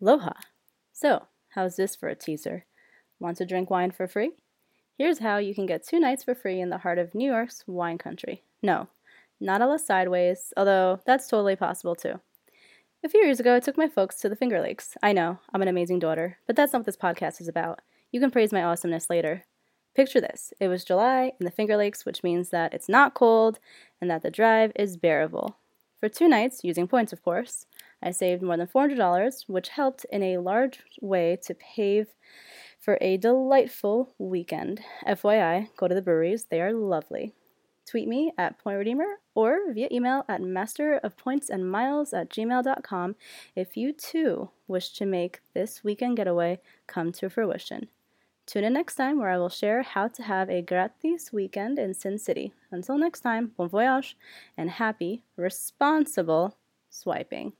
Aloha! So, how's this for a teaser? Want to drink wine for free? Here's how you can get two nights for free in the heart of New York's wine country. No, not a la sideways, although that's totally possible too. A few years ago, I took my folks to the Finger Lakes. I know, I'm an amazing daughter, but that's not what this podcast is about. You can praise my awesomeness later. Picture this it was July in the Finger Lakes, which means that it's not cold and that the drive is bearable. For two nights, using points of course, I saved more than $400, which helped in a large way to pave for a delightful weekend. FYI, go to the breweries, they are lovely. Tweet me at Point Redeemer or via email at masterofpointsandmiles at gmail.com if you too wish to make this weekend getaway come to fruition. Tune in next time where I will share how to have a gratis weekend in Sin City. Until next time, bon voyage and happy, responsible swiping.